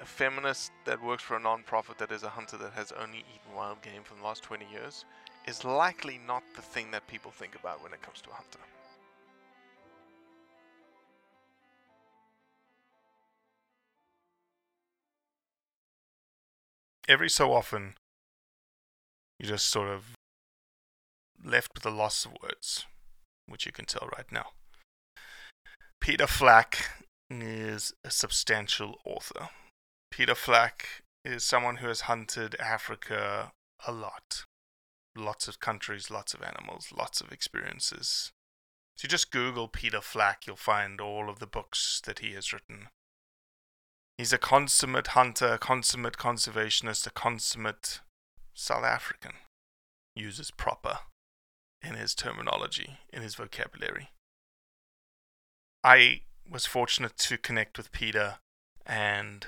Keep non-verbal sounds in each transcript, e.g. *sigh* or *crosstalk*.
a feminist that works for a non-profit that is a hunter that has only eaten wild game for the last 20 years is likely not the thing that people think about when it comes to a hunter. Every so often, you're just sort of left with a loss of words, which you can tell right now. Peter Flack is a substantial author. Peter Flack is someone who has hunted Africa a lot. Lots of countries, lots of animals, lots of experiences. If you just Google Peter Flack, you'll find all of the books that he has written. He's a consummate hunter, a consummate conservationist, a consummate South African. Uses proper in his terminology, in his vocabulary. I was fortunate to connect with Peter and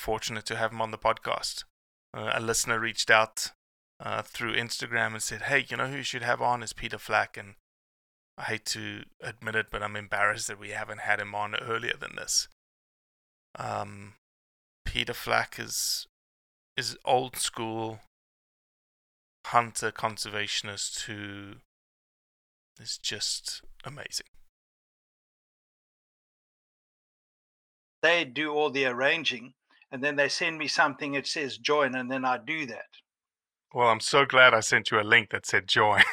fortunate to have him on the podcast. Uh, a listener reached out uh, through Instagram and said, Hey, you know who you should have on is Peter Flack. And I hate to admit it, but I'm embarrassed that we haven't had him on earlier than this. Um, Peter Flack is is old school hunter conservationist who is just amazing. they do all the arranging and then they send me something that says join and then i do that Well, I'm so glad I sent you a link that said join. *laughs*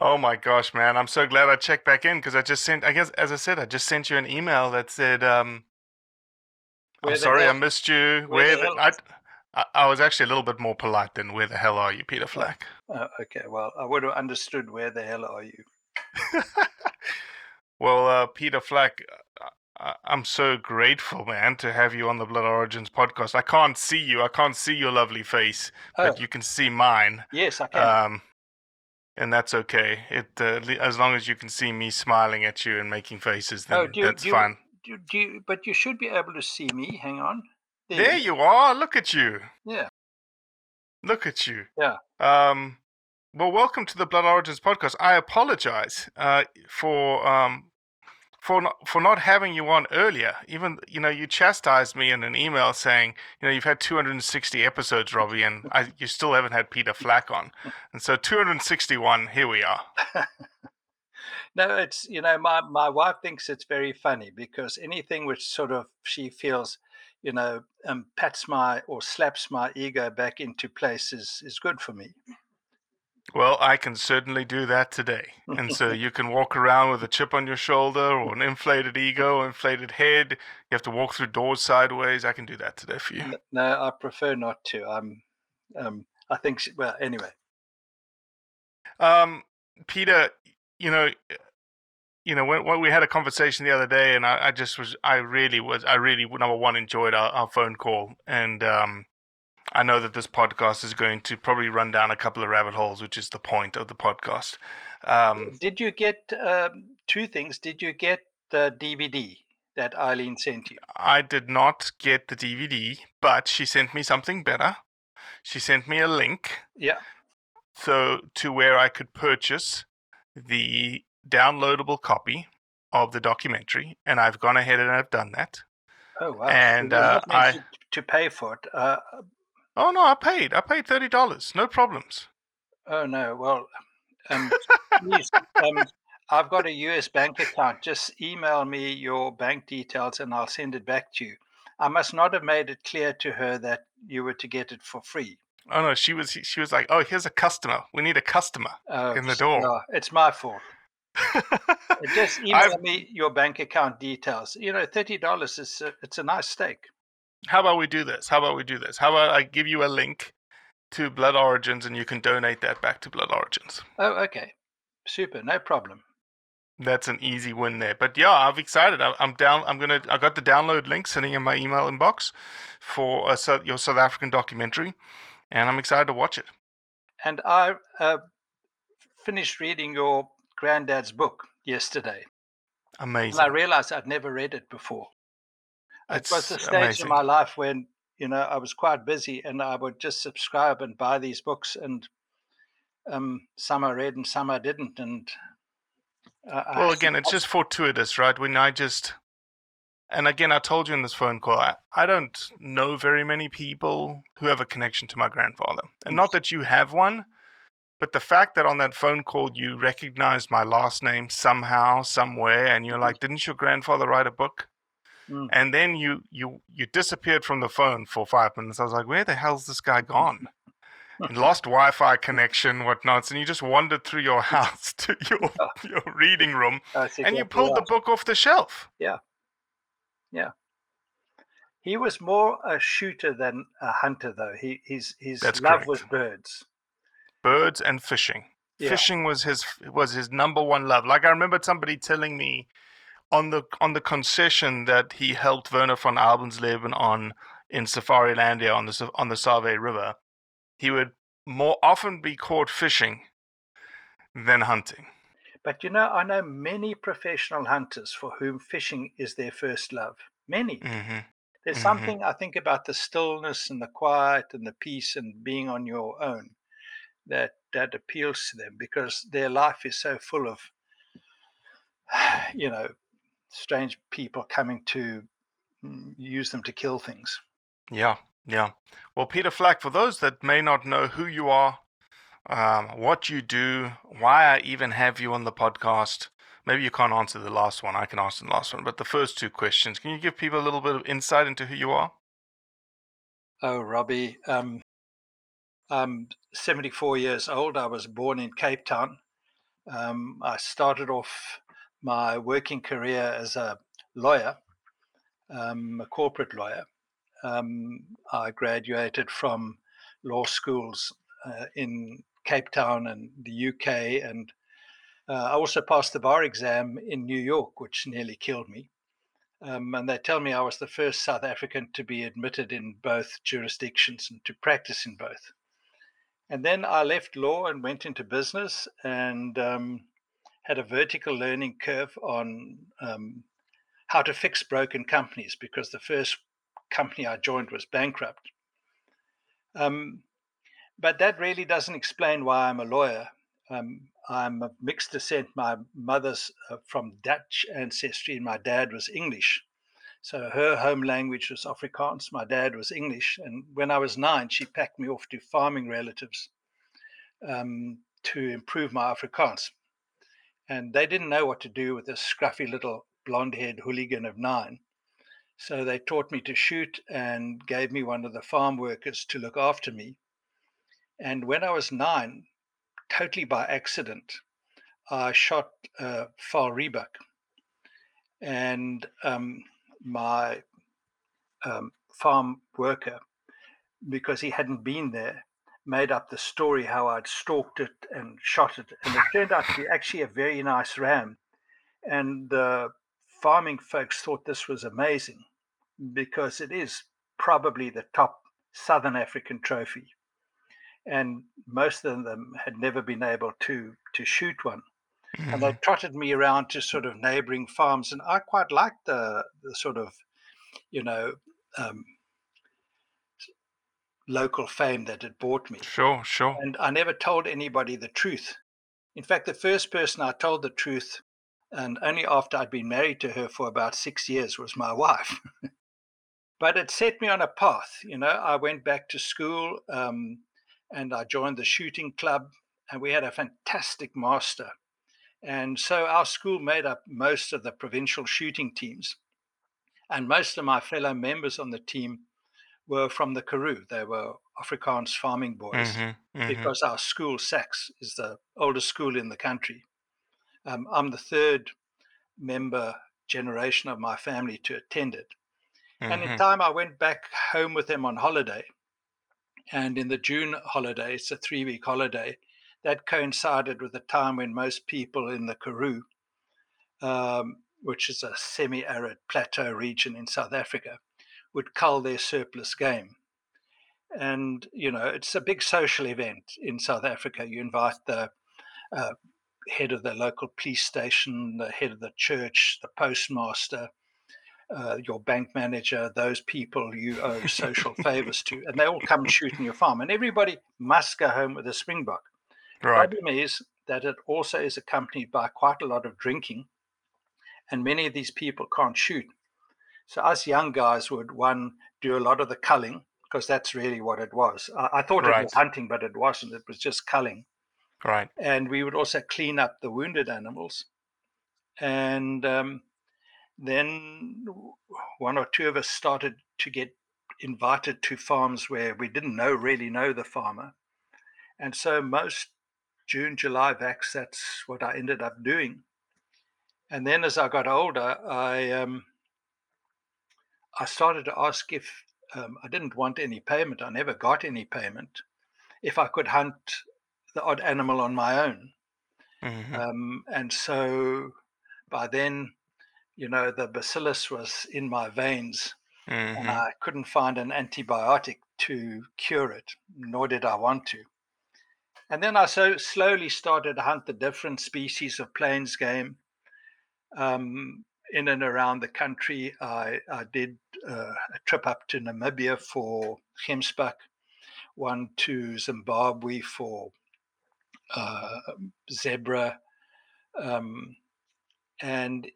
oh my gosh, man. I'm so glad I checked back in because I just sent, I guess, as I said, I just sent you an email that said, um, I'm sorry I missed you. where Where the I, I, I was actually a little bit more polite than where the hell are you, Peter Flack? uh, okay well i would have understood where the hell are you *laughs* well, uh, Peter Flack, uh, I'm so grateful, man, to have you on the Blood Origins podcast. I can't see you. I can't see your lovely face, but Oh. you can see mine. yes i can Um, and that's okay. It uh, as long as you can see me smiling at you and making faces, then oh do that's do you, fine. do, do you, but you should be able to see me hang on There you are. Look at you. yeah Look at you. Yeah. Um. Well, welcome to the Blood Origins podcast. I apologize uh, for um, for not, for not having you on earlier. Even you know you chastised me in an email saying you know you've had 260 episodes, Robbie, and I, you still haven't had Peter Flack on. And so 261, here we are. *laughs* no, it's you know my my wife thinks it's very funny because anything which sort of she feels you know um, pats my or slaps my ego back into place is is good for me. Well, I can certainly do that today. And so *laughs* you can walk around with a chip on your shoulder or an inflated ego, inflated head. You have to walk through doors sideways. I can do that today for you. No, I prefer not to. I'm, um, I think, well, anyway. Um, Peter, you know, you know, when, when we had a conversation the other day, and I, I, just was, I really was, I really number one enjoyed our, our phone call, and um, I know that this podcast is going to probably run down a couple of rabbit holes, which is the point of the podcast. Um, Did you get um, two things? Did you get the DVD that Eileen sent you? I did not get the DVD, but she sent me something better. She sent me a link. Yeah. So to where I could purchase the downloadable copy of the documentary, and I've gone ahead and I've done that. Oh wow! And uh, I to pay for it. Uh, Oh no, I paid. I paid thirty dollars. No problems. Oh no. Well, um, *laughs* please, um, I've got a US bank account. Just email me your bank details and I'll send it back to you. I must not have made it clear to her that you were to get it for free. Oh no, she was she was like, "Oh, here's a customer. We need a customer oh, in the door." No, it's my fault. *laughs* Just email I've... me your bank account details. You know, thirty dollars is a, it's a nice steak how about we do this? How about we do this? How about I give you a link to Blood Origins and you can donate that back to Blood Origins? Oh, okay. Super. No problem. That's an easy win there. But yeah, I'm excited. I'm down. I'm gonna. I got the download link sitting in my email inbox for a, your South African documentary, and I'm excited to watch it. And I uh, finished reading your granddad's book yesterday. Amazing. And I realized I'd never read it before. It was the stage amazing. in my life when you know I was quite busy, and I would just subscribe and buy these books, and um, some I read and some I didn't. And uh, well, again, it's just fortuitous, right? When I just and again, I told you in this phone call, I, I don't know very many people who have a connection to my grandfather, and not that you have one. But the fact that on that phone call you recognized my last name somehow, somewhere, and you're like, didn't your grandfather write a book? Mm. And then you you you disappeared from the phone for five minutes. I was like, where the hell's this guy gone? *laughs* lost Wi-Fi connection, whatnot, and you just wandered through your *laughs* house to your *laughs* oh. your reading room, and you pulled the book off the shelf. Yeah, yeah. He was more a shooter than a hunter, though. He his his That's love correct. was birds, birds and fishing. Yeah. Fishing was his was his number one love. Like I remember somebody telling me on the on the concession that he helped Werner von Alvensleben on in Safarilandia on the on the Save River, he would more often be caught fishing than hunting. But you know, I know many professional hunters for whom fishing is their first love. Many. Mm-hmm. There's mm-hmm. something I think about the stillness and the quiet and the peace and being on your own that that appeals to them because their life is so full of *sighs* you know strange people coming to mm, use them to kill things. Yeah, yeah. Well, Peter Flack, for those that may not know who you are, um, what you do, why I even have you on the podcast, maybe you can't answer the last one. I can answer the last one. But the first two questions, can you give people a little bit of insight into who you are? Oh, Robbie, um, I'm 74 years old. I was born in Cape Town. Um, I started off my working career as a lawyer, um, a corporate lawyer. Um, I graduated from law schools uh, in Cape Town and the UK, and uh, I also passed the bar exam in New York, which nearly killed me. Um, and they tell me I was the first South African to be admitted in both jurisdictions and to practice in both. And then I left law and went into business and um, had a vertical learning curve on um, how to fix broken companies because the first company I joined was bankrupt. Um, but that really doesn't explain why I'm a lawyer. Um, I'm of mixed descent. My mother's uh, from Dutch ancestry, and my dad was English. So her home language was Afrikaans. My dad was English. And when I was nine, she packed me off to farming relatives um, to improve my Afrikaans. And they didn't know what to do with this scruffy little blonde haired hooligan of nine. So they taught me to shoot and gave me one of the farm workers to look after me. And when I was nine, totally by accident, I shot a vaal rhebok. And um, my um, farm worker, because he hadn't been there, made up the story how I'd stalked it and shot it. And it turned out to be actually a very nice ram. And the farming folks thought this was amazing because it is probably the top Southern African trophy. And most of them had never been able to, to shoot one. Mm-hmm. And they mm-hmm. trotted me around to sort of neighboring farms. And I quite liked the, the sort of, you know, um, local fame that it brought me. Sure, sure. And I never told anybody the truth. In fact, the first person I told the truth, and only after I'd been married to her for about six years, was my *laughs* wife. but it set me on a path. You know, I went back to school um, and I joined the shooting club, and we had a fantastic master. And so our school made up most of the provincial shooting teams. And most of my fellow members on the team were from the Karoo. They were Afrikaans farming boys mm-hmm, mm-hmm. because our school, SACS, is the oldest school in the country. Um, I'm the third member generation of my family to attend it. Mm-hmm. And in mm-hmm. time, I went back home with them on holiday. And in the June holiday, it's a three week holiday, that coincided with the time when most people in the Karoo, um, which is a semi arid plateau region in South Africa, would cull their surplus game. And, you know, it's a big social event in South Africa. You invite the uh, head of the local police station, the head of the church, the postmaster, uh, your bank manager, those people you owe social *laughs* favors to, and they all come and shoot in your farm. And everybody must go home with a springbok. Right. The problem is that it also is accompanied by quite a lot of drinking, and many of these people can't shoot. So us young guys would one do a lot of the culling because that's really what it was. I, I thought right. it was hunting, but it wasn't. It was just culling. Right. And we would also clean up the wounded animals, and um, then one or two of us started to get invited to farms where we didn't know really know the farmer, and so most June, July vax, that's what I ended up doing. And then as I got older, I um, I started to ask if um, I didn't want any payment. I never got any payment. If I could hunt the odd animal on my own. Mm-hmm. Um, and so by then, you know, the bacillus was in my veins mm-hmm. and I couldn't find an antibiotic to cure it, nor did I want to. And then I so slowly started to hunt the different species of plains game. Um, in and around the country. I, I did uh, a trip up to Namibia for Gemsbok, one to Zimbabwe for uh, zebra. Um, and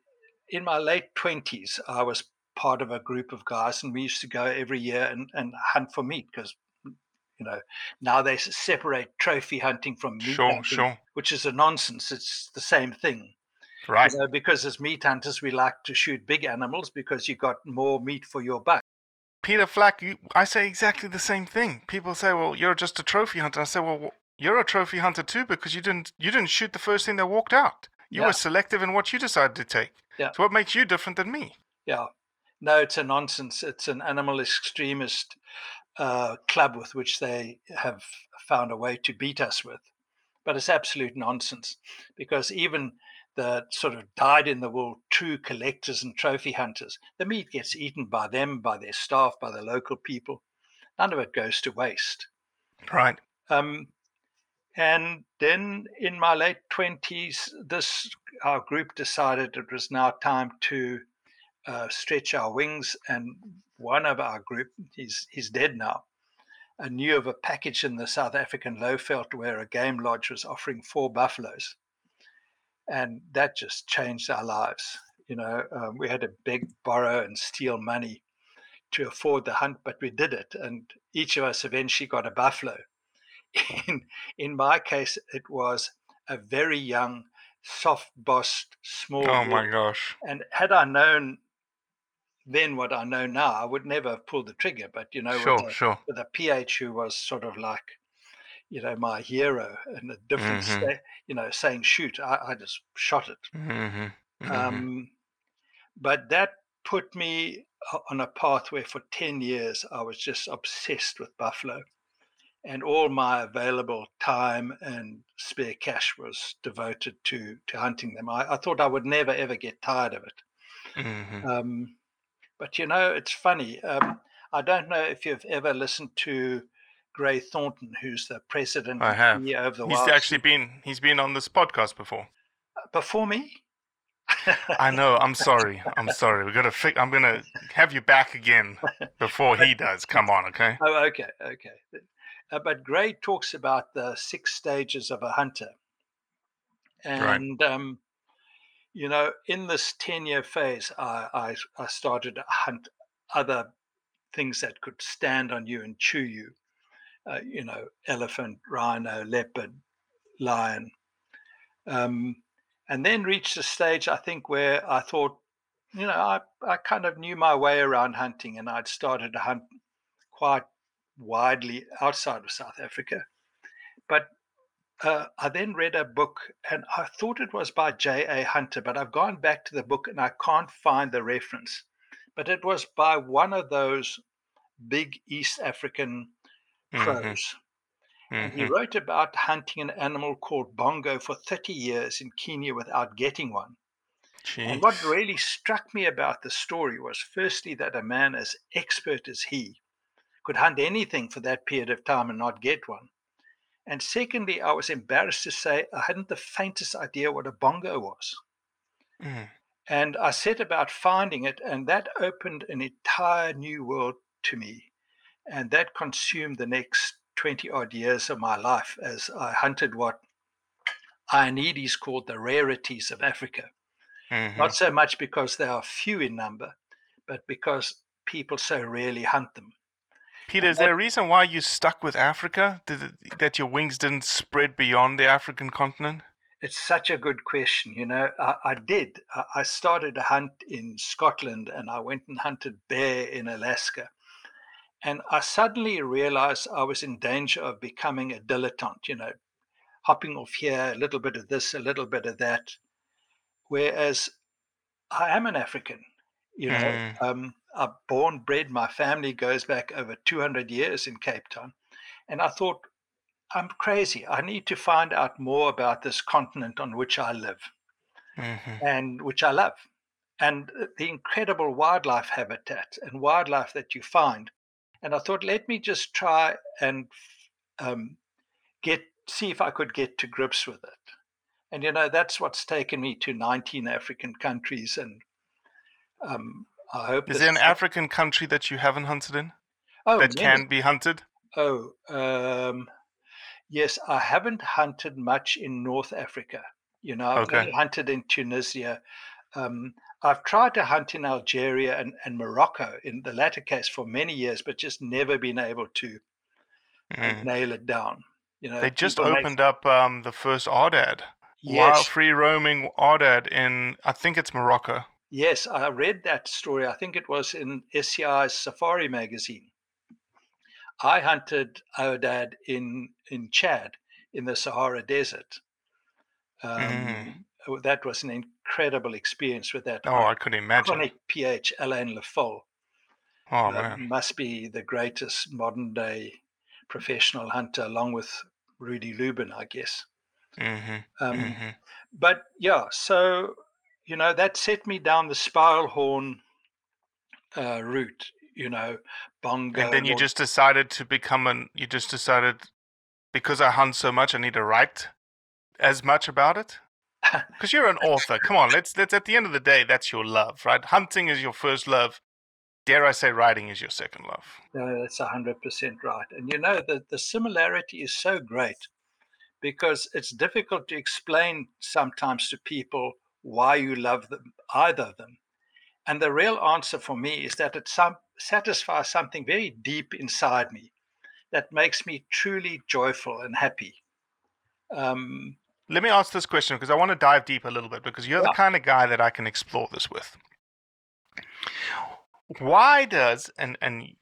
in my late 20s, I was part of a group of guys, and we used to go every year and, and hunt for meat because you know now they separate trophy hunting from meat sure, hunting, sure. which is a nonsense. It's the same thing. Right. You know, because as meat hunters, we like to shoot big animals because you got more meat for your buck. Peter Flack, you, I say exactly the same thing. People say, "Well, you're just a trophy hunter." I say, "Well, you're a trophy hunter too because you didn't you didn't shoot the first thing that walked out. You yeah. were selective in what you decided to take. Yeah. So what makes you different than me?" Yeah. No, it's a nonsense. It's an animal extremist uh, club with which they have found a way to beat us with. But it's absolute nonsense because even the sort of dyed in the wool true collectors and trophy hunters. The meat gets eaten by them, by their staff, by the local people. None of it goes to waste. Right. Um, and then in my late 20s, this our group decided it was now time to uh, stretch our wings. And one of our group, he's, he's dead now, I knew of a package in the South African Lowveld where a game lodge was offering four buffaloes. And that just changed our lives. You know, um, we had to beg, borrow, and steal money to afford the hunt, but we did it. And each of us eventually got a buffalo. *laughs* In, in my case, it was a very young, soft bossed, small. Oh my bull. gosh. And had I known then what I know now, I would never have pulled the trigger. But you know, Sure, with, a, sure. with a PH who was sort of like, you know, my hero and a different, Mhm. sta- you know, saying shoot, I, I just shot it. Mm-hmm. Um, but that put me on a pathway for 10 years I was just obsessed with buffalo. And all my available time and spare cash was devoted to, to hunting them. I, I thought I would never, ever get tired of it. hmm Um, but you know, it's funny. Um, I don't know if you've ever listened to Gray Thornton, who's the president I have. CEO of the He's Wild actually been he's been on this podcast before. before me. I know. I'm *laughs* sorry. I'm sorry. We're gonna fi- I'm gonna have you back again before he does. Come on, okay? Oh, okay, okay. Uh, but Gray talks about the six stages of a hunter. And, um, you know, in this 10 year phase, I, I, I started to hunt other things that could stand on you and chew you. Uh, you know, elephant, rhino, leopard, lion. Um, and then reached a stage, I think, where I thought, you know, I, I kind of knew my way around hunting and I'd started to hunt quite widely outside of South Africa. But uh, I then read a book and I thought it was by J.A. Hunter, but I've gone back to the book and I can't find the reference. But it was by one of those big East African Mhm. And he mhm. wrote about hunting an animal called bongo for 30 years in Kenya without getting one. And what really struck me about the story was firstly that a man as expert as he could hunt anything for that period of time and not get one. And secondly, I was embarrassed to say I hadn't the faintest idea what a bongo was. Mm. And I set about finding it, and that opened an entire new world to me. And that consumed the next 20 odd years of my life as I hunted what Ionides called the rarities of Africa. Mhm. Not so much because they are few in number, but because people so rarely hunt them. Peter, and is there a reason why you stuck with Africa? Did it, that your wings didn't spread beyond the African continent? It's such a good question. You know, I, I did. I, I started to hunt in Scotland and I went and hunted bear in Alaska. And I suddenly realized I was in danger of becoming a dilettante, you know, hopping off here, a little bit of this, a little bit of that. Whereas I am an African, you know, Mm. um, I'm born, bred, my family goes back over 200 years in Cape Town. And I thought, I'm crazy. I need to find out more about this continent on which I live hmm and which I love, and uh, the incredible wildlife habitat and wildlife that you find. And I thought, let me just try and um, get see if I could get to grips with it. And you know, that's what's taken me to 19 African countries, and um, I hope. Is there an African country that you haven't hunted in oh, that many. can be hunted? Oh, um, yes, I haven't hunted much in North Africa. You know, I've Okay. hunted in Tunisia. Um, I've tried to hunt in Algeria and, and Morocco in the latter case for many years, but just never been able to uh, Mm. nail it down. You know, They just people make- opened up um, the first Aoudad, wild free roaming Aoudad in I think it's Morocco. yes, I read that story. I think it was in SCI's Safari magazine. I hunted Aoudad in in Chad in the Sahara Desert. Um, Mm. That was an incredible experience with that Oh, I could imagine. iconic PH Alain Lefol. Oh uh, man. must be the greatest modern day professional hunter, along with Rudy Lubin, I guess. hmm Um, hmm But yeah, so you know that set me down the spiral horn uh, route. You know, bongo. And then you or- just decided to become an. You just decided because I hunt so much, I need to write as much about it. *laughs* Because you're an author. Come on, let's let's. At the end of the day, that's your love, right? Hunting is your first love. dare I say, writing is your second love. No, that's hundred percent right. And you know the the similarity is so great because it's difficult to explain sometimes to people why you love them, either of them. And the real answer for me is that it some, satisfies something very deep inside me that makes me truly joyful and happy. Um, Let me ask this question because I want to dive deep a little bit because you're the kind of guy that I can explore this with. Why does and and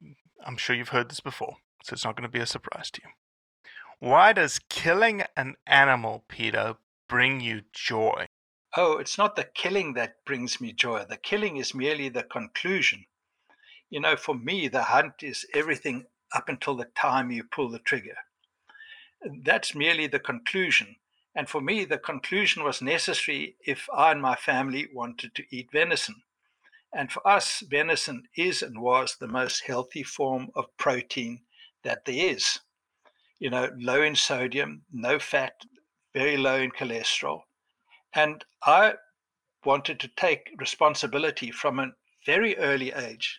I'm sure you've heard this before, so it's not going to be a surprise to you. Why does killing an animal, Peter, bring you joy? oh, it's not the killing that brings me joy. The killing is merely the conclusion. You know, for me, the hunt is everything up until the time you pull the trigger. That's merely the conclusion. And for me, the conclusion was necessary if I and my family wanted to eat venison. And for us, venison is and was the most healthy form of protein that there is. You know, low in sodium, no fat, very low in cholesterol. And I wanted to take responsibility from a very early age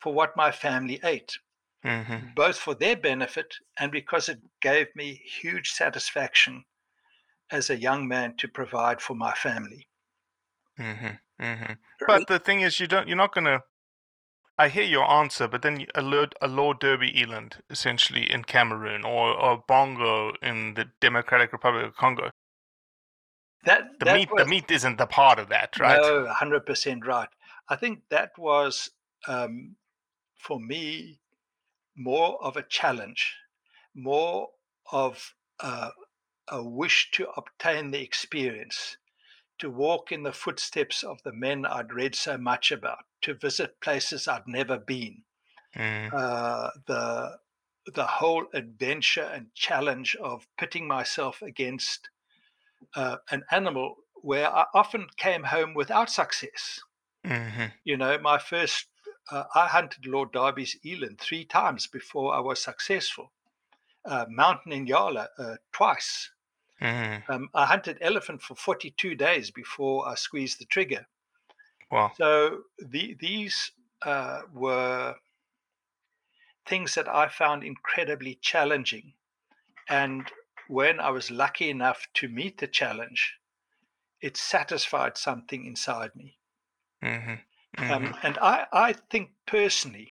for what my family ate, Mm-hmm. both for their benefit and because it gave me huge satisfaction as a young man to provide for my family. Mm-hmm. Mm-hmm. But the thing is, you don't. You're not going to. I hear your answer, but then you- a Lord, a Lord Derby Eland, essentially in Cameroon, or, or Bongo in the Democratic Republic of Congo. That, The that meat, was, the meat isn't the part of that, right? No, 100% right. I think that was, um, for me, more of a challenge, more of uh, a wish to obtain the experience, to walk in the footsteps of the men I'd read so much about, to visit places I'd never been. Mm, Uh, the the whole adventure and challenge of pitting myself against uh, an animal where I often came home without success. mhm. You know, my first, uh, I hunted Lord Derby's eland three times before I was successful. Uh, mountain nyala uh, twice. Mhm. Um, I hunted elephant for 42 days before I squeezed the trigger. Wow. So the, these uh, were things that I found incredibly challenging. And when I was lucky enough to meet the challenge, it satisfied something inside me. mhm. Um, Mhm. and I, I think personally,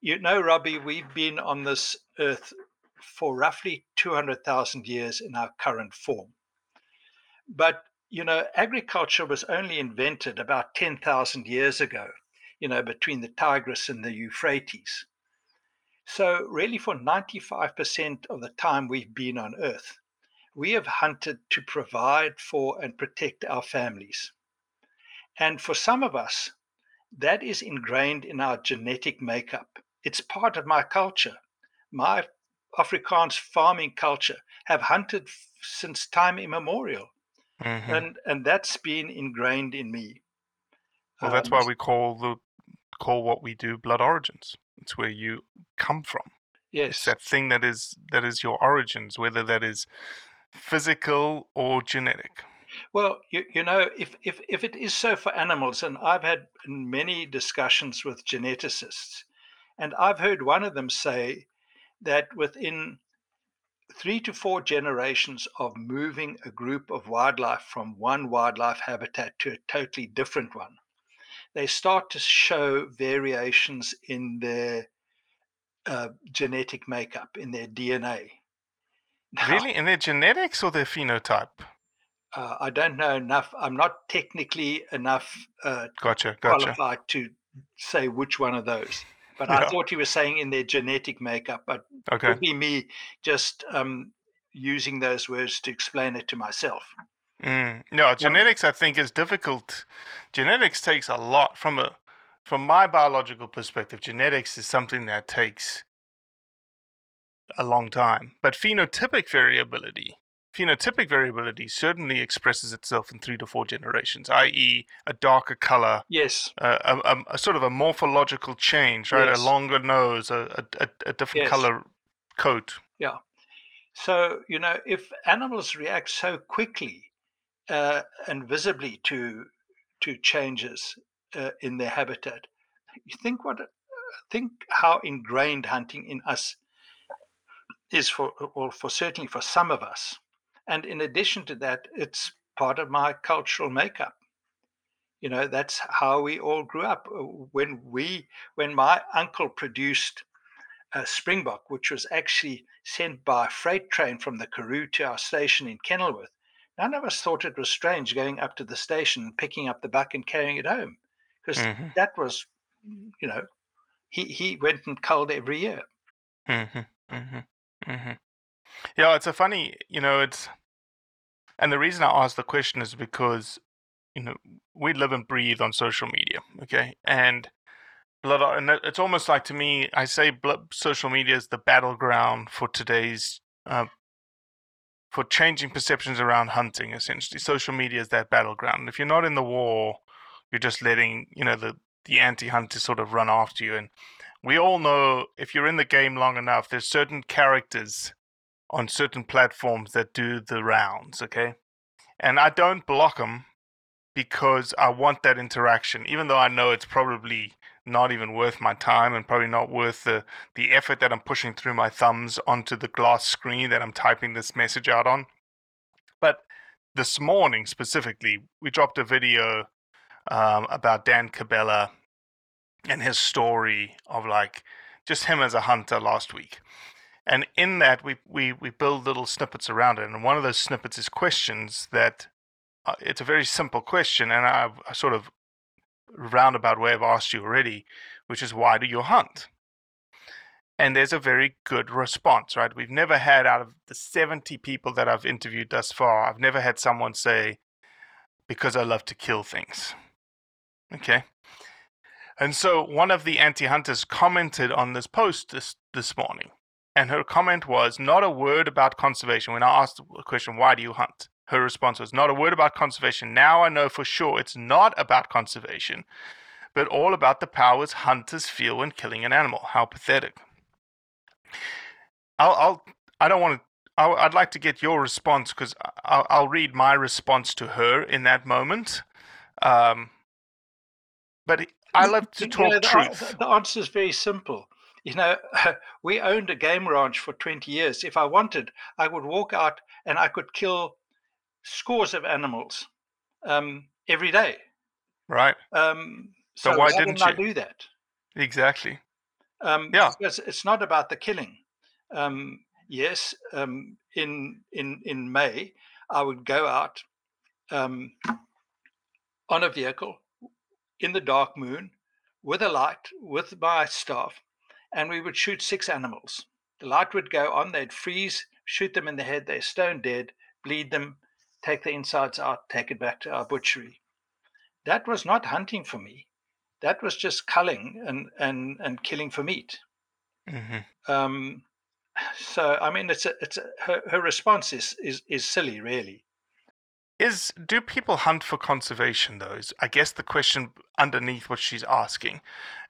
you know, Robbie, we've been on this earth for roughly 200,000 years in our current form. But, you know, agriculture was only invented about 10,000 years ago, you know, between the Tigris and the Euphrates. So, really, for 95% of the time we've been on earth, we have hunted to provide for and protect our families. And for some of us, that is ingrained in our genetic makeup. It's part of my culture. My Afrikaans farming culture have hunted f- since time immemorial, Mhm. and and that's been ingrained in me. Well, that's Um, why we call the call what we do blood origins. It's where you come from. It's yes, that thing that is that is your origins, whether that is physical or genetic. Well, you, you know, if, if, if it is so for animals, and I've had many discussions with geneticists, and I've heard one of them say that within three to four generations of moving a group of wildlife from one wildlife habitat to a totally different one, they start to show variations in their uh, genetic makeup, in their DNA. *laughs* Now, Really, in their genetics or their phenotype? uh, I don't know enough. I'm not technically enough uh, Gotcha, gotcha. qualified to say which one of those. But Yeah. I thought he was saying in their genetic makeup, but it Okay. could be me just um, using those words to explain it to myself. Mm. No, genetics I think is difficult. Genetics takes a lot from a from my biological perspective. Genetics is something that takes a long time. But phenotypic variability, phenotypic variability certainly expresses itself in three to four generations, i.e., a darker color, Yes, uh, a, a, a sort of a morphological change, right? Yes. A longer nose, a, a, different Yes. color coat. Yeah. So, you know, if animals react so quickly uh, and visibly to to changes uh, in their habitat, you think what think how ingrained hunting in us is for or for certainly for some of us and in addition to that it's part of my cultural makeup you know that's how we all grew up uh, when we when my uncle produced a springbok which was actually sent by a freight train from the karoo to our station in kenilworth none of us thought it was strange going up to the station and picking up the buck and carrying it home because mm-hmm. that was you know he he went and culled every year mm-hmm. Mm-hmm. mm-hmm. yeah it's a funny you know it's and the reason i ask the question is because you know we live and breathe on social media okay? And blood and it's almost like to me i say social media is the battleground for today's uh, for changing perceptions around hunting essentially. Social media is that battleground. And if you're not in the war you're just letting you know the the anti hunters sort of run after you. And we all know if you're in the game long enough there's certain characters on certain platforms that do the rounds okay and i don't block them because I want that interaction, even though I know it's probably not even worth my time and probably not worth the, the effort that I'm pushing through my thumbs onto the glass screen that I'm typing this message out on. But this morning specifically, we dropped a video um, about Dan Cabela and his story of like just him as a hunter last week. And in that, we, we, we build little snippets around it. And one of those snippets is questions that uh, it's a very simple question, and I've sort of roundabout way of asked you already, which is why do you hunt? And there's a very good response, right? We've never had out of the 70 people that I've interviewed thus far, I've never had someone say, because I love to kill things. Okay. And so one of the anti hunters commented on this post this, this morning. And her comment was not a word about conservation. When I asked the question, why do you hunt? Her response was, Not a word about conservation. Now I know for sure it's not about conservation, but all about the powers hunters feel when killing an animal. How pathetic. I'll, I'll I don't want to. i would like to get your response because I'll, I'll, read my response to her in that moment. Um, but I love to talk know, the, truth. The answer is very simple. You know, *laughs* we owned a game ranch for 20 years. If I wanted, I would walk out and I could kill scores of animals um, every day. Right. Um, so, so why, didn't, didn't I do that? Exactly. Um, yeah. Because it's not about the killing. Um, yes, um, in in in May, I would go out um, on a vehicle in the dark moon with a light with my staff, and we would shoot six animals. The light would go on, they'd freeze, shoot them in the head, they're stone dead, bleed them, take the insides out, take it back to our butchery. That was not hunting for me. That was just culling and and and killing for meat. Mm-hmm. Um, so I mean, it's a, it's a, her her response is is is silly, really. Is do people hunt for conservation though? Is I guess the question underneath what she's asking,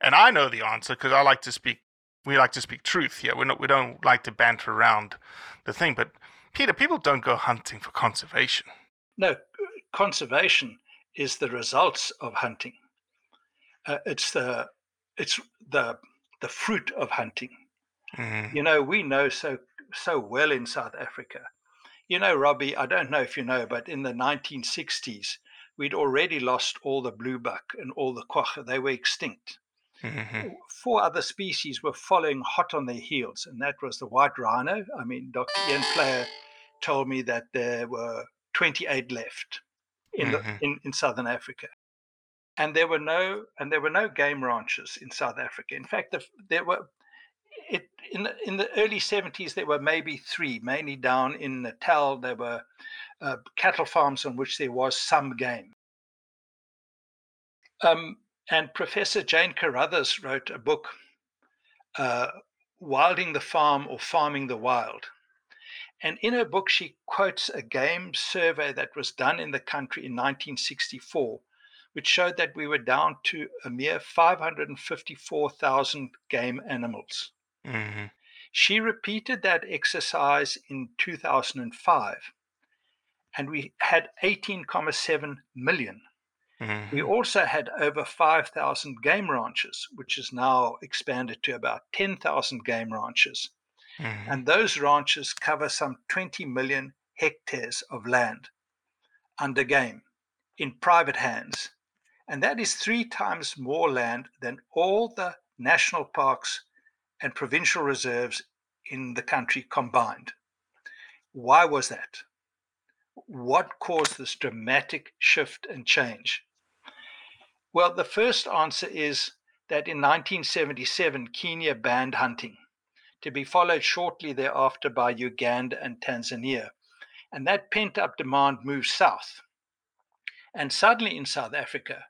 and I know the answer because I like to speak. We like to speak truth here. We're not we don't like to banter around the thing, but Peter, people don't go hunting for conservation. No, conservation is the results of hunting. Uh, it's the it's the the fruit of hunting. Mm-hmm. You know, we know so so well in South Africa. You know, Robbie, I don't know if you know, but in the 1960s, we'd already lost all the blue buck and all the quagga. They were extinct. Mm-hmm. Four other species were following hot on their heels, and that was the white rhino. I mean, Dr. Ian Player told me that there were 28 left in, mm-hmm. the, in, in southern Africa, and there were no and there were no game ranches in South Africa. In fact, the, there were it in the, in the early 70s there were maybe three, mainly down in Natal. There were uh, cattle farms on which there was some game. Um, and Professor Jane Carruthers wrote a book, uh, Wilding the Farm or Farming the Wild. And in her book, she quotes a game survey that was done in the country in 1964, which showed that we were down to a mere 554,000 game animals. Mm-hmm. She repeated that exercise in 2005, and we had 18.7 million. Mhm. We also had over 5,000 game ranches, which is now expanded to about 10,000 game ranches. Mhm. And those ranches cover some 20 million hectares of land under game in private hands. And that is three times more land than all the national parks and provincial reserves in the country combined. Why was that? What caused this dramatic shift and change? Well, the first answer is that in 1977, Kenya banned hunting, to be followed shortly thereafter by Uganda and Tanzania. And that pent up demand moved south. And suddenly in South Africa,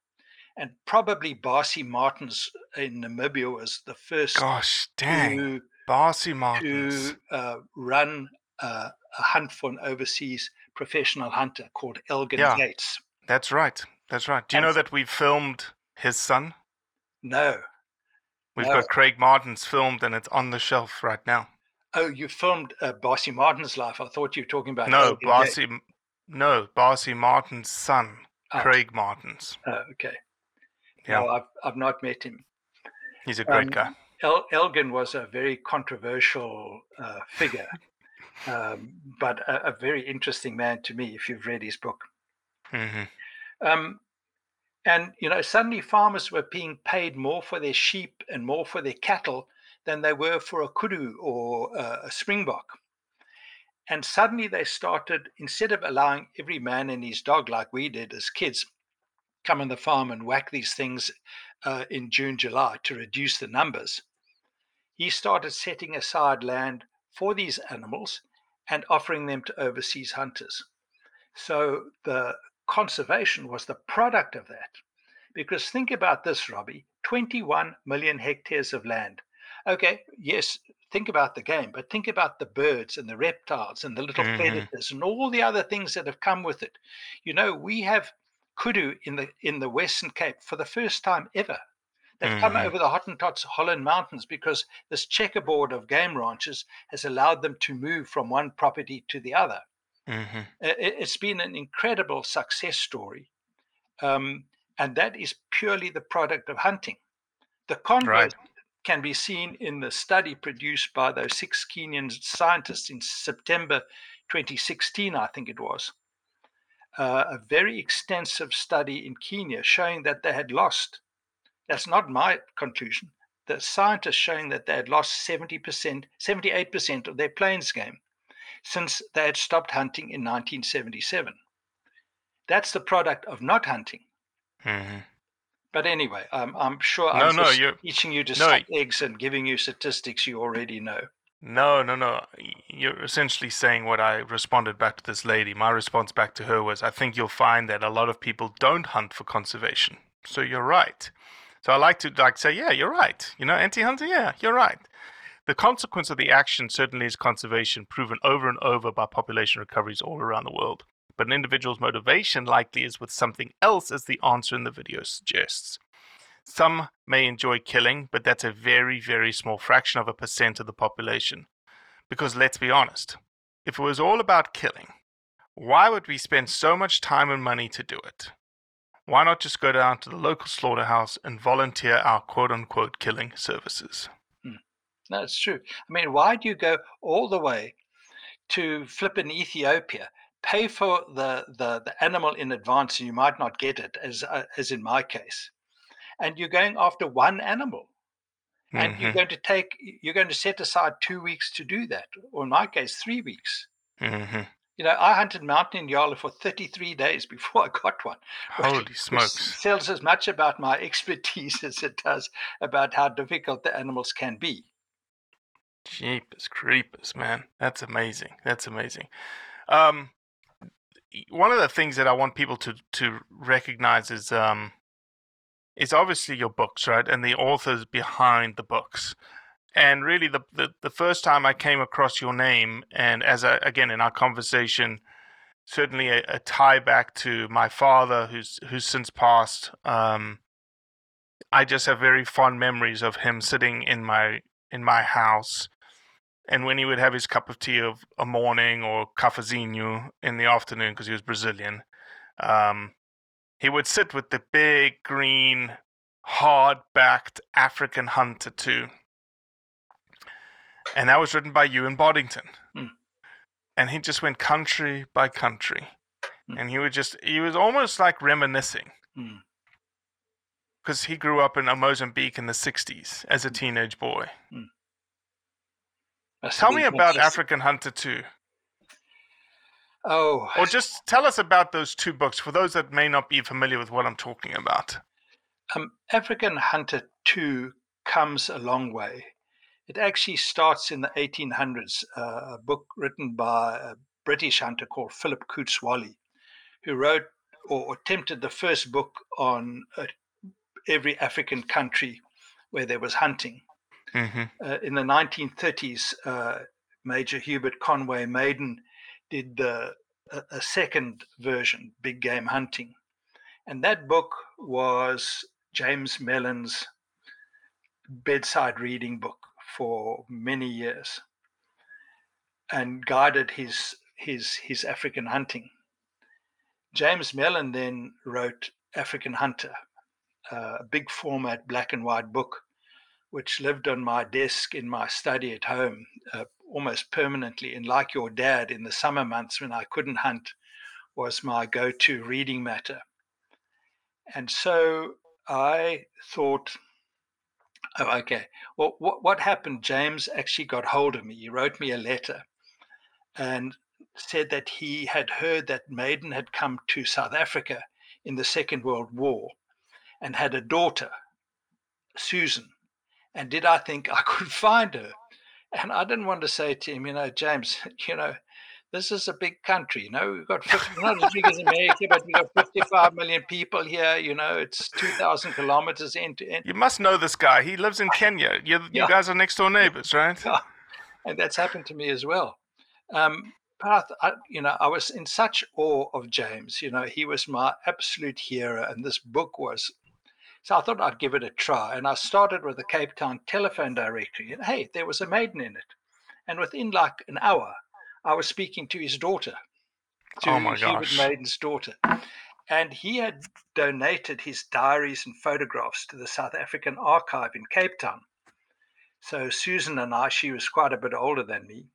and probably Basie Maartens in Namibia was the first Gosh, dang. to, Basie Maartens. to uh, run uh, a hunt for an overseas professional hunter called Elgin Yeah. Gates. That's right. That's right. Do you know that we filmed his son? No. We've No. got Craig Maartens filmed and it's on the shelf right now. Oh, you filmed uh, Basie Maartens' life. I thought you were talking about No. Barcy no, Basie Maartens' son, Ah. Craig Maartens. Oh, okay. Yeah. No, I've, I've not met him. He's a great Um, guy. El- Elgin was a very controversial uh, figure, *laughs* um, but a, a very interesting man to me if you've read his book. hmm Um, and, you know, suddenly farmers were being paid more for their sheep and more for their cattle than they were for a kudu or a springbok. And suddenly they started, instead of allowing every man and his dog, like we did as kids, come on the farm and whack these things uh, in June, July to reduce the numbers, he started setting aside land for these animals and offering them to overseas hunters. So the conservation was the product of that. Because think about this, Robbie 21 million hectares of land. Okay, yes, think about the game, but think about the birds and the reptiles and the little Mhm. predators and all the other things that have come with it. You know, we have kudu in the in the Western Cape for the first time ever. They've come Mhm. over the Hottentots Holland Mountains because this checkerboard of game ranches has allowed them to move from one property to the other. Hmm Uh, it- It's been an incredible success story. Um, and that is purely the product of hunting. The converse Right. can be seen in the study produced by those six Kenyan scientists in September 2016, I think it was. Uh, a very extensive study in Kenya showing that they had lost. That's not my conclusion. The scientists showing that they had lost 70%, 78% of their plains game since they had stopped hunting in 1977. That's the product of not hunting. hmm But anyway, um, I'm sure No, I'm no, you're- teaching you to no, suck eggs and giving you statistics you already know. No, no, no. You're essentially saying what I responded back to this lady. My response back to her was I think you'll find that a lot of people don't hunt for conservation. So you're right. So I like to like say, yeah, you're right. You know, anti-hunter, yeah, you're right. The consequence of the action certainly is conservation, proven over and over by population recoveries all around the world. But an individual's motivation likely is with something else, as the answer in the video suggests. Some may enjoy killing, but that's a very, very small fraction of a percent of the population. Because let's be honest, if it was all about killing, why would we spend so much time and money to do it? Why not just go down to the local slaughterhouse and volunteer our quote unquote killing services? No, it's true. I mean, why do you go all the way to flip in Ethiopia, pay for the, the, the animal in advance, and you might not get it, as, uh, as in my case, and you're going after one animal? and you're Mhm, going to take you're going to set aside two weeks to do that or in my case three weeks mhm. you know i hunted mountain nyala for 33 days *laughs* before i got one Holy smokes. tells as much about my *laughs* expertise as it does about how difficult the animals can be Jeepers creepers, man. That's amazing. That's amazing. Um, one of the things that I want people to to recognize is um, is obviously your books, right, and the authors behind the books. And really, the, the the first time I came across your name, and as again in our conversation, certainly a, a tie back to my father, who's who's since passed. Um, I just have very fond memories of him sitting in my in my house and when he would have his cup of tea of a morning or cafezinho in the afternoon because he was Brazilian, um, he would sit with the big green, hard backed African hunter too. And that was written by Ewan Boddington. Hmm. And he just went country by country. Hmm. And he would just, he was almost like reminiscing. Hmm. Because he grew up in Mozambique in the 60s as a Hmm. teenage boy. Must Tell me about. African Hunter 2. Oh, Or just tell us about those two books for those that may not be familiar with what I'm talking about. um, African Hunter 2 comes a long way. It actually starts in the 1800s, uh, a book written by a British hunter called Philip Cootswally, who wrote or attempted the first book on uh, every African country where there was hunting. Mm-hmm. Uh, in the 1930s, uh, Major Hubert Conway Maydon did the a, a second version, Big Game Hunting, and that book was James Mellon's bedside reading book for many years, and guided his his his African hunting. James Mellon then wrote African Hunter, uh, a big format black and white book which lived on my desk in my study at home uh, almost permanently. And like your dad, in the summer months when I couldn't hunt, was my go to reading matter. And so I thought, oh, okay, well, what, what happened? James actually got hold of me. He wrote me a letter and said that he had heard that Maydon had come to South Africa in the Second World War and had a daughter, Susan and did I think I *laughs* could find her? And I didn't want to say to him, you know, James, *laughs* you know, this is a big country, you know, we've got 50, not as big as America, but we've got 55 million people here, you know, it's 2,000 kilometers end to end. You must know this guy. He lives in Kenya. You, *laughs* you Yeah. guys are next door neighbors, right? Yeah. And that's happened to me as well. Um, but I, I, you know, I was in such awe of James. You know, he was my absolute hero, and this book was. So I thought I'd give it a try, and I started with the Cape Town telephone directory. And hey, there was a Maydon in it, and within like an hour, I was speaking to his daughter, to Oh my Hubert. Maydon's daughter, and he had donated his diaries and photographs to the South African Archive in Cape Town. So Susan and I, she was quite a bit older than me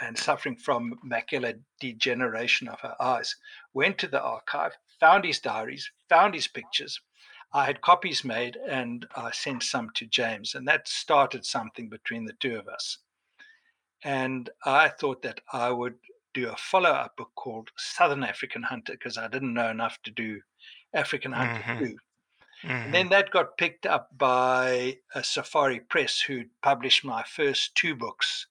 and suffering from macular degeneration of her eyes, went to the archive, found his diaries, found his pictures. I had copies made and I sent some to James, and that started something between the two of us. And I thought that I would do a follow up book called Southern African Hunter because I didn't know enough to do African Hunter Mhm. too. Mhm. And then that got picked up by a Safari Press, who published my first two books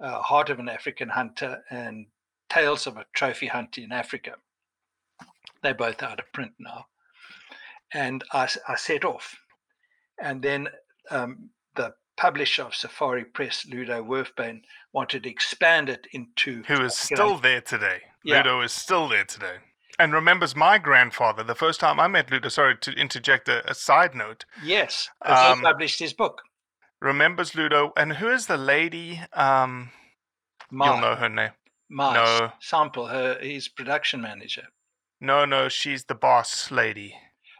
uh, Heart of an African Hunter and Tales of a Trophy Hunter in Africa. They're both out of print now. And I, I set off. And then um, the publisher of Safari Press, Ludo Wurfbain, wanted to expand it into. Who is still there today. Yeah. Ludo is still there today. And remembers my grandfather, the first time I met Ludo, sorry to interject a, a side note, Yes, as he Um, published his book. remembers Ludo. And who is the lady? Um, you'll know her name. no. sample, her his production manager. No, no, she's the boss lady.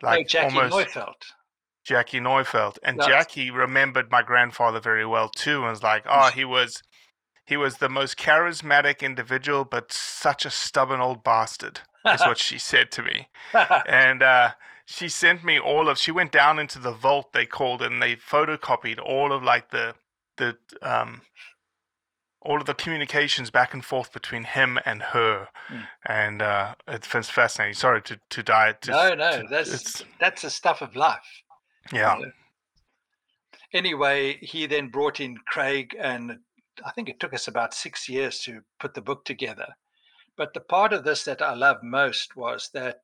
Like Jackie almost Neufeld. Jackie Neufeld. And. Jackie remembered my grandfather very well too and was like, oh, he was he was the most charismatic individual, but such a stubborn old bastard, is what she *laughs* said to me. And uh, she sent me all of she went down into the vault they called it and they photocopied all of like the the um all of the communications back and forth between him and her. Mm. And uh, it's fascinating. Sorry to to die. To, no, no, to- that's it's, that's the stuff of life. yeah. know. Anyway, he then brought in Craig, and I think it took us about six years to put the book together. But the part of this that I love most was that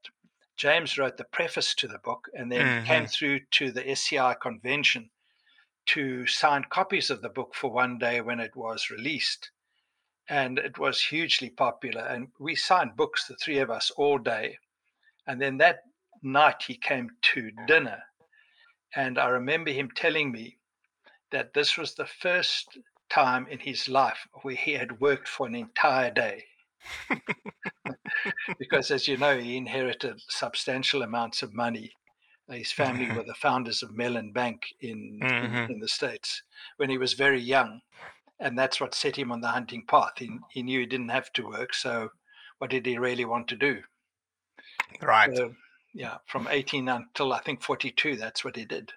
James wrote the preface to the book and then came Mhm. through to the SCI convention to sign copies of the book for one day when it was released. And it was hugely popular. And we signed books, the three of us, all day. And then that night he came to dinner. And I remember him telling me that this was the first time in his life where he had worked for an entire day. *laughs* because, as you know, he inherited substantial amounts of money. His *laughs* family were the founders of Mellon Bank in, Mhm. in in the states when he was very young, and that's what set him on the hunting path. He, he knew he didn't have to work, so what did he really want to do? Right. So, yeah, from 18 until I think 42, that's what he did.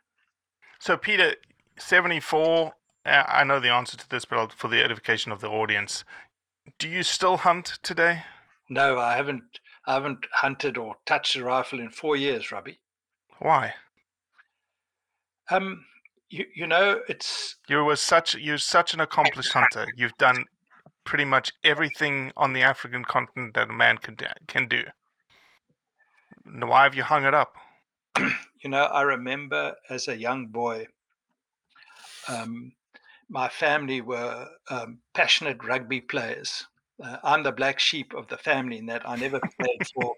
So, Peter, 74, uh, I know the answer to this, but I'll- for the edification of the audience, do you still hunt today? No, I haven't. I haven't hunted or touched a rifle in four years, Robbie. Why? Um, you, you know, it's You were such you're such an accomplished hunter. *coughs* You've done pretty much everything on the African continent that a man can do- can do. Now, Why have you hung it up? *coughs* you know, I remember as a young boy, um, my family were um, passionate rugby players. Uh, I'm the black sheep of the family in that I never played *laughs* for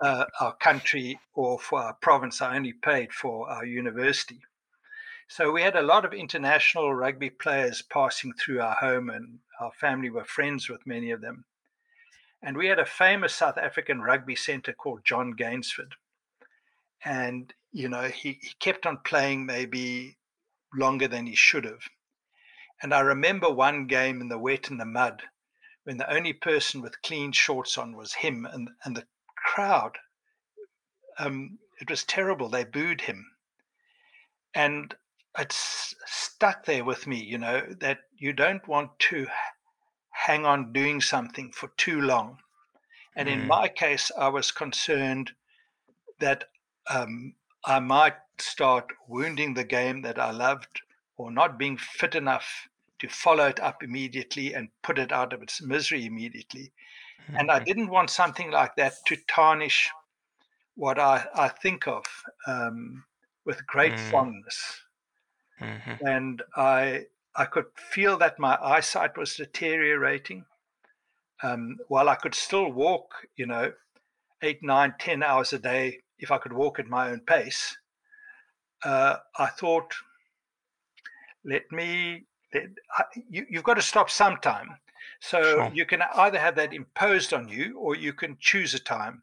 uh, our country or for our province. I only paid for our university. So we had a lot of international rugby players passing through our home, and our family were friends with many of them. And we had a famous South African rugby centre called John Gainsford and you know he, he kept on playing maybe longer than he should have and i remember one game in the wet and the mud when the only person with clean shorts on was him and, and the crowd um, it was terrible they booed him and it's stuck there with me you know that you don't want to hang on doing something for too long and in Mm. my case i was concerned that um, I might start wounding the game that I loved or not being fit enough to follow it up immediately and put it out of its misery immediately. And I didn't want something like that to tarnish what I, I think of um, with great Mm. fondness. Mhm. And I, I could feel that my eyesight was deteriorating. Um, while I could still walk, you know, eight, nine, ten hours a day, if I could walk at my own pace, uh, I thought, let me, let, I, you, you've got to stop sometime. So Sure. you can either have that imposed on you or you can choose a time.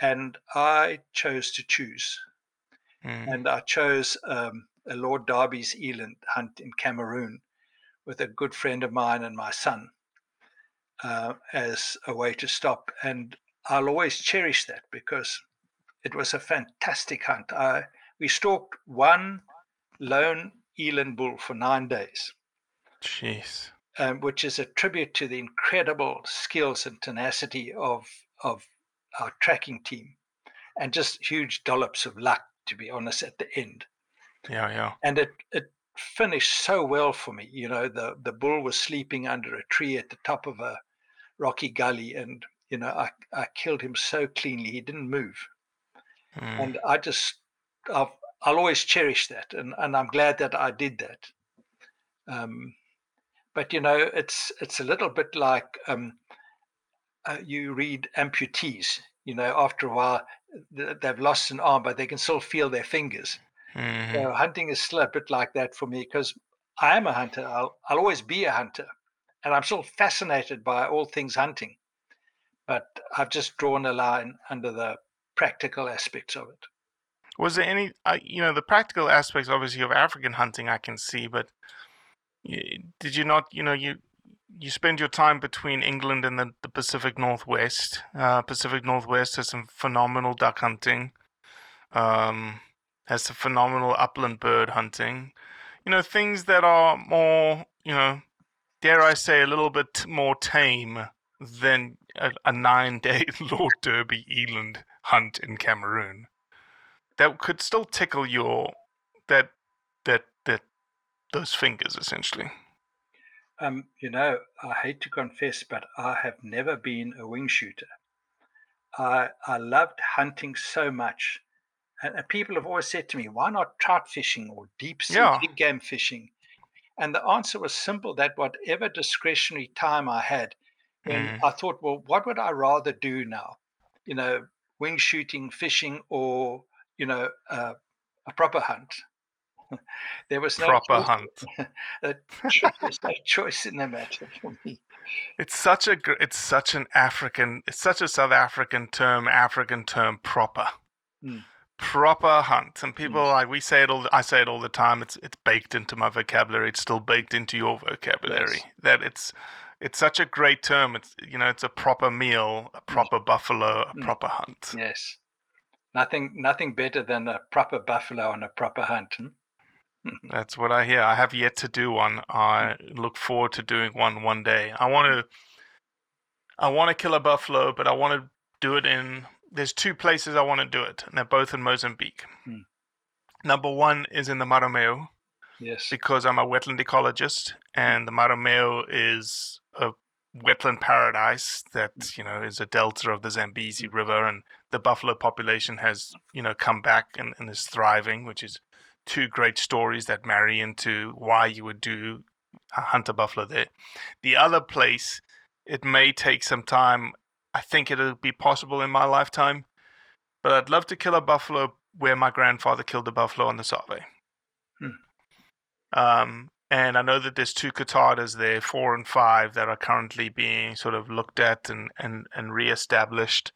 And I chose to choose. Mm. And I chose um, a Lord Derby's eland hunt in Cameroon with a good friend of mine and my son uh, as a way to stop. And I'll always cherish that because it was a fantastic hunt. I, we stalked one lone eland bull for nine days, Jeez. Um, which is a tribute to the incredible skills and tenacity of, of our tracking team and just huge dollops of luck, to be honest, at the end. Yeah, yeah. and it it finished so well for me. You know, the the bull was sleeping under a tree at the top of a rocky gully, and you know, I I killed him so cleanly he didn't move, Mm. and I just I've, I'll always cherish that, and and I'm glad that I did that. Um, but you know, it's it's a little bit like um, uh, you read amputees. You know, after a while, they've lost an arm, but they can still feel their fingers. Mhm. So hunting is still a bit like that for me because I am a hunter. I'll, I'll always be a hunter. And I'm still fascinated by all things hunting. But I've just drawn a line under the practical aspects of it. Was there any, uh, you know, the practical aspects obviously of African hunting I can see, but did you not, you know, you you spend your time between England and the, the Pacific Northwest. Uh, Pacific Northwest has some phenomenal duck hunting. Um, has some phenomenal upland bird hunting. You know, things that are more, you know, dare I say, a little bit more tame than a, a nine-day *laughs* Lord Derby eland hunt in Cameroon that could still tickle your that that that those fingers essentially. Um, you know, I hate to confess, but I have never been a wing shooter. I, I loved hunting so much. And, and people have always said to me, why not trout fishing or deep sea Yeah. big game fishing? And the answer was simple that whatever discretionary time I had, Mhm. I thought, well, what would I rather do now? You know, wing shooting, fishing, or, you know, uh, a proper hunt. *laughs* there was no Proper choice- hunt. *laughs* There's no choice in the matter for me. It's such a it's such an African it's such a South African term, African term proper. Mm. Proper hunt. And people like we say it all I say it all the time. It's it's baked into my vocabulary. It's still baked into your vocabulary. Yes. That it's it's such a great term. It's you know, it's a proper meal, a proper buffalo, a Mm. proper hunt. Yes. Nothing nothing better than a proper buffalo on a proper hunt. hmm? *laughs* That's what I hear. I have yet to do one. I look forward to doing one one day. I want to. I want to kill a buffalo, but I want to do it in. There's two places I want to do it, and they're both in Mozambique. Hmm. Number one is in the Marromeu Yes. because I'm a wetland ecologist, and the Marromeu is a wetland paradise that you know is a delta of the Zambezi River, and the buffalo population has you know come back and, and is thriving, which is two great stories that marry into why you would do a hunt a buffalo there. The other place, it may take some time. I think it'll be possible in my lifetime, but I'd love to kill a buffalo where my grandfather killed a buffalo on the Save. Um, and I know that there's two coutadas there, four and five, that are currently being sort of looked at and and and reestablished.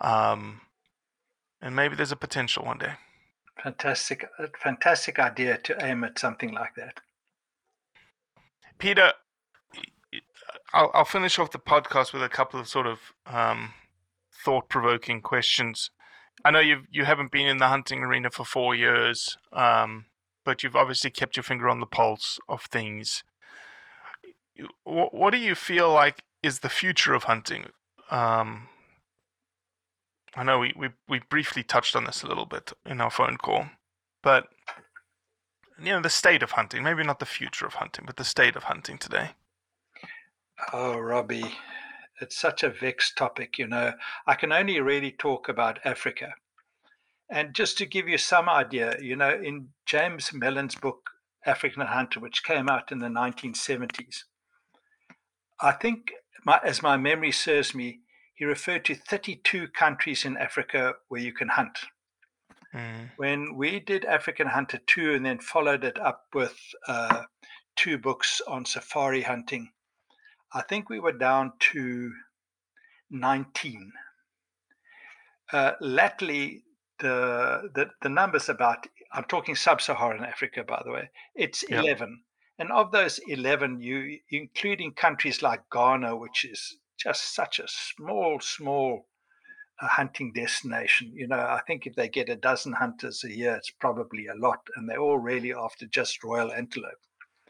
Um, and maybe there's a potential one day. Fantastic fantastic idea to aim at something like that. Peter, I'll, I'll finish off the podcast with a couple of sort of um, thought-provoking questions. I know you you haven't been in the hunting arena for four years, um, but you've obviously kept your finger on the pulse of things. What, what do you feel like is the future of hunting? Um, I know we, we, we briefly touched on this a little bit in our phone call, but you know the state of hunting maybe not the future of hunting but the state of hunting today Oh, Robbie, it's such a vexed topic. You know, I can only really talk about Africa. And just to give you some idea, you know, in James Mellon's book, African Hunter, which came out in the 1970s, I think, my, as my memory serves me, he referred to 32 countries in Africa where you can hunt. mm. When we did African Hunter 2 and then followed it up with uh, two books on safari hunting, I think we were down to 19. Uh, latterly, the, the the numbers about I'm talking sub-Saharan Africa, by the way. It's Yeah. 11, and of those 11, you including countries like Ghana, which is just such a small, small uh, hunting destination. You know, I think if they get a dozen hunters a year, it's probably a lot, and they're all really after just royal antelope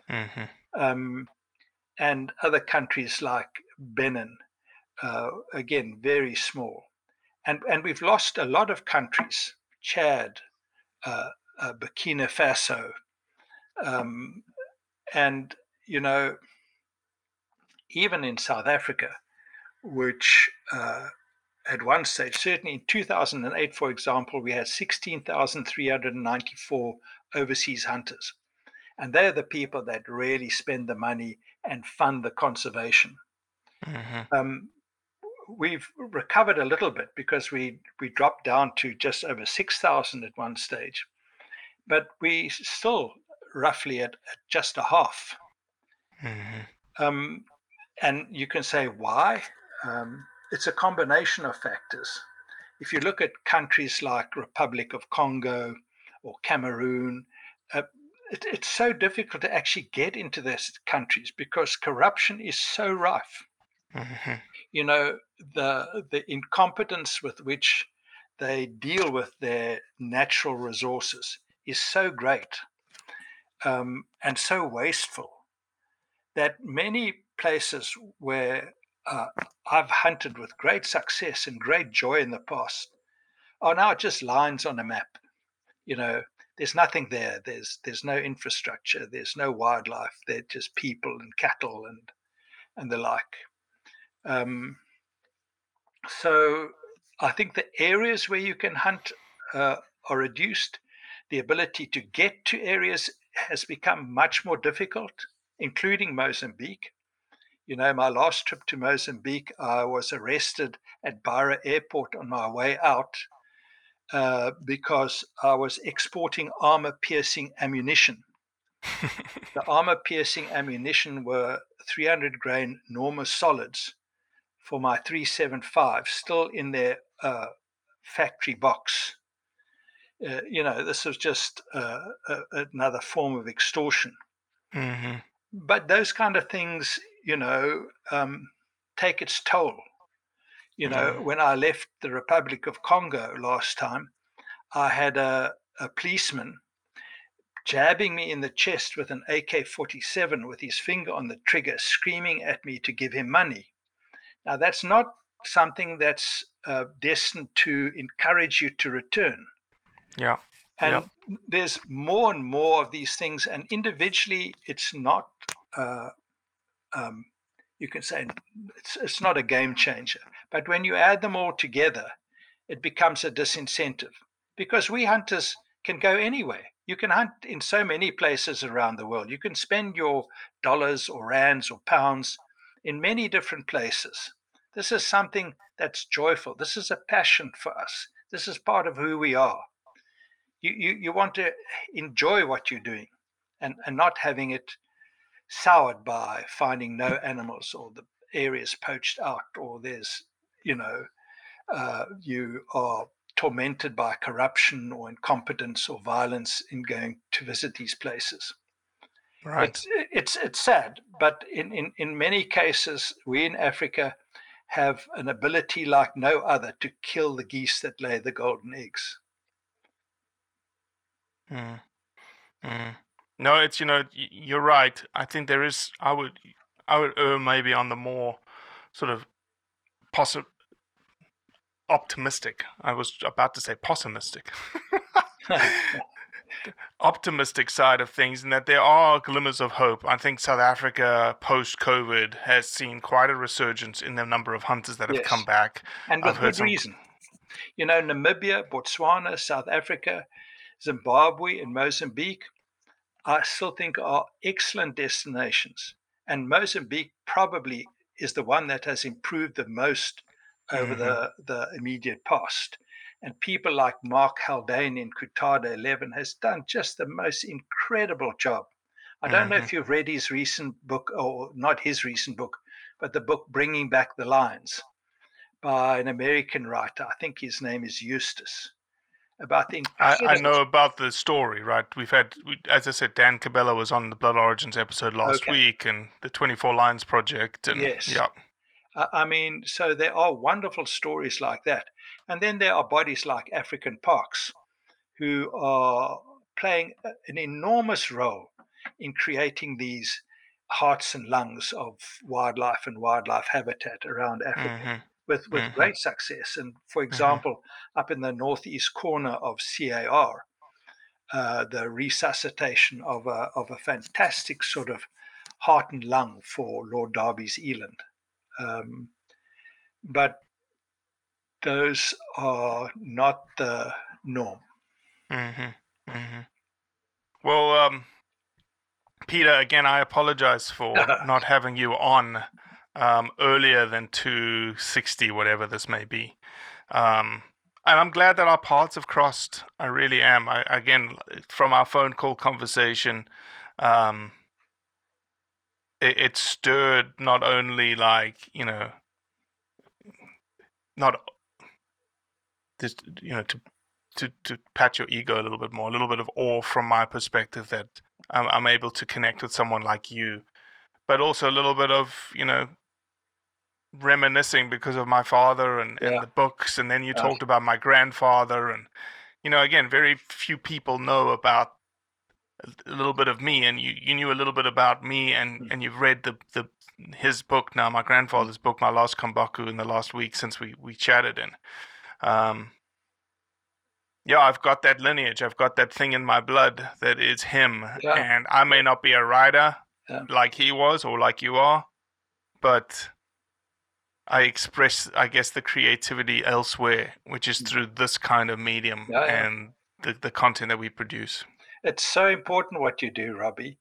hmm um, and other countries like Benin, uh, again, very small. And, and we've lost a lot of countries, Chad, uh, uh, Burkina Faso. Um, and, you know, even in South Africa, which uh, at one stage, certainly in 2008, for example, we had 16,394 overseas hunters. And they're the people that really spend the money and fund the conservation. hmm Um, we've recovered a little bit because we, we dropped down to just over 6,000 at one stage, but we still roughly at, at just a half. hmm Um, and you can say why? Um, it's a combination of factors. If you look at countries like Republic of Congo or Cameroon, uh, it, it's so difficult to actually get into those countries because corruption is so rife. hmm You know, the the incompetence with which they deal with their natural resources is so great um, and so wasteful that many places where uh, I've hunted with great success and great joy in the past are now just lines on a map. You know, there's nothing there. There's there's no infrastructure. There's no wildlife. They're just people and cattle and and the like. Um, so I think the areas where you can hunt uh, are reduced. The ability to get to areas has become much more difficult, including Mozambique. You know, my last trip to Mozambique, I was arrested at Beira Airport on my way out uh, because I was exporting armor piercing ammunition. *laughs* the armor piercing ammunition were 300 grain Norma solids for my 375 still in their uh, factory box. Uh, you know, this was just uh, another form of extortion. Mm-hmm. But those kind of things, you know, um, take its toll. You know, Mm-hmm. when I left the Republic of Congo last time, I had a, a policeman jabbing me in the chest with an AK 47 with his finger on the trigger, screaming at me to give him money. Now, that's not something that's uh, destined to encourage you to return. Yeah. And Yep. there's more and more of these things, and individually, it's not. Uh, um, you can say it's, it's not a game changer, but when you add them all together, it becomes a disincentive because we hunters can go anywhere. You can hunt in so many places around the world. You can spend your dollars or rands or pounds in many different places. This is something that's joyful. This is a passion for us. This is part of who we are. You, you, you want to enjoy what you're doing and, and not having it soured by finding no animals or the areas poached out or there's, you know, uh, you are tormented by corruption or incompetence or violence in going to visit these places. Right. It's, it's, it's sad, but in, in, in many cases, we in Africa have an ability like no other to kill the geese that lay the golden eggs. Mm. Mm. No, it's you know you're right. I think there is. I would I would err maybe on the more sort of possi optimistic. I was about to say pessimistic. *laughs* *laughs* optimistic side of things and that there are glimmers of hope. I think South Africa post COVID has seen quite a resurgence in the number of hunters that have Yes. come back. and with good some- reason. You know, Namibia, Botswana, South Africa, Zimbabwe, and Mozambique, I still think are excellent destinations. And Mozambique probably is the one that has improved the most over the, mm-hmm. the immediate past. And people like Mark Haldane in Coutada 11 has done just the most incredible job. I don't know mm-hmm. if you've read his recent book, or not his recent book, but the book Bringing Back the Lions by an American writer. I think his name is Eustace. About the I, I know about the story, right? We've had, we, as I said, Dan Cabela was on the Blood Origins episode last Okay. week, and the Twenty Four Lions project, and Yes. yeah, I mean, so there are wonderful stories like that. And then there are bodies like African Parks who are playing an enormous role in creating these hearts and lungs of wildlife and wildlife habitat around Africa Mhm. With, with Mhm. great success. And for example, up in the northeast corner of CAR, uh, the resuscitation of a, of a fantastic sort of heart and lung for Lord Derby's eland. Um, but those are not the norm. Mm-hmm. Mm-hmm. Well, um, Peter, again, I apologize for *laughs* not having you on um, earlier than 260, whatever this may be. Um, and I'm glad that our paths have crossed. I really am. I, again, from our phone call conversation, um, it, it stirred not only like, you know, not just, you know, to to to pat your ego a little bit more, a little bit of awe from my perspective that I'm, I'm able to connect with someone like you, but also a little bit of you know reminiscing because of my father and, and the books, and then you Yeah. talked about my grandfather, and you know again, very few people know about a little bit of me, and you you knew a little bit about me, and and you've read the the his book now, my grandfather's book, my last Kambaku, in the last week since we we chatted, and um yeah, I've got that lineage. I've got that thing in my blood that is him. Yeah. And I may not be a rider Yeah. like he was or like you are, but I express, I guess, the creativity elsewhere, which is through this kind of medium Yeah, yeah. and the, the content that we produce. It's so important what you do, Robbie.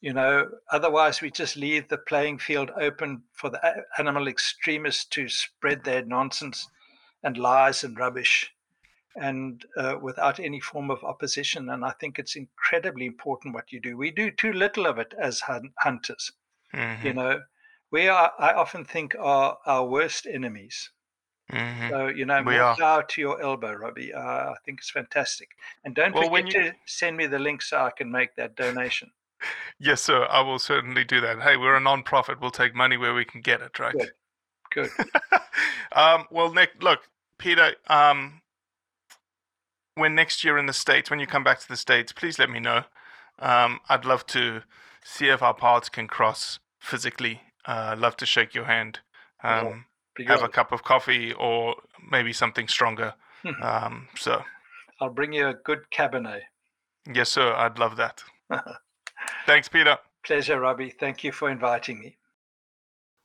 You know, otherwise we just leave the playing field open for the animal extremists to spread their nonsense and lies and rubbish, and uh, without any form of opposition. And I think it's incredibly important what you do. We do too little of it as hun- hunters. Mhm. You know, we are. I often think are our worst enemies. Mhm. So you know, We more are. power to your elbow, Robbie. Uh, I think it's fantastic. And don't Well, forget you- to send me the link so I can make that donation. *laughs* Yes, sir. I will certainly do that. Hey, we're a non-profit. We'll take money where we can get it, right? Good. Good. *laughs* um, well, Nick, look, Peter. Um, when next year in the states, when you come back to the states, please let me know. Um, I'd love to see if our paths can cross physically. Uh, love to shake your hand. Um, Be have a cup of coffee or maybe something stronger. *laughs* um, so, I'll bring you a good Cabernet. yes, sir. I'd love that. *laughs* Thanks, Peter. Pleasure, Robbie. Thank you for inviting me.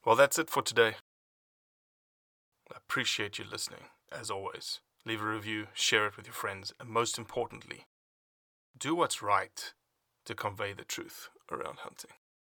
Well, that's it for today. I appreciate you listening, as always. Leave a review, share it with your friends, and most importantly, do what's right to convey the truth around hunting.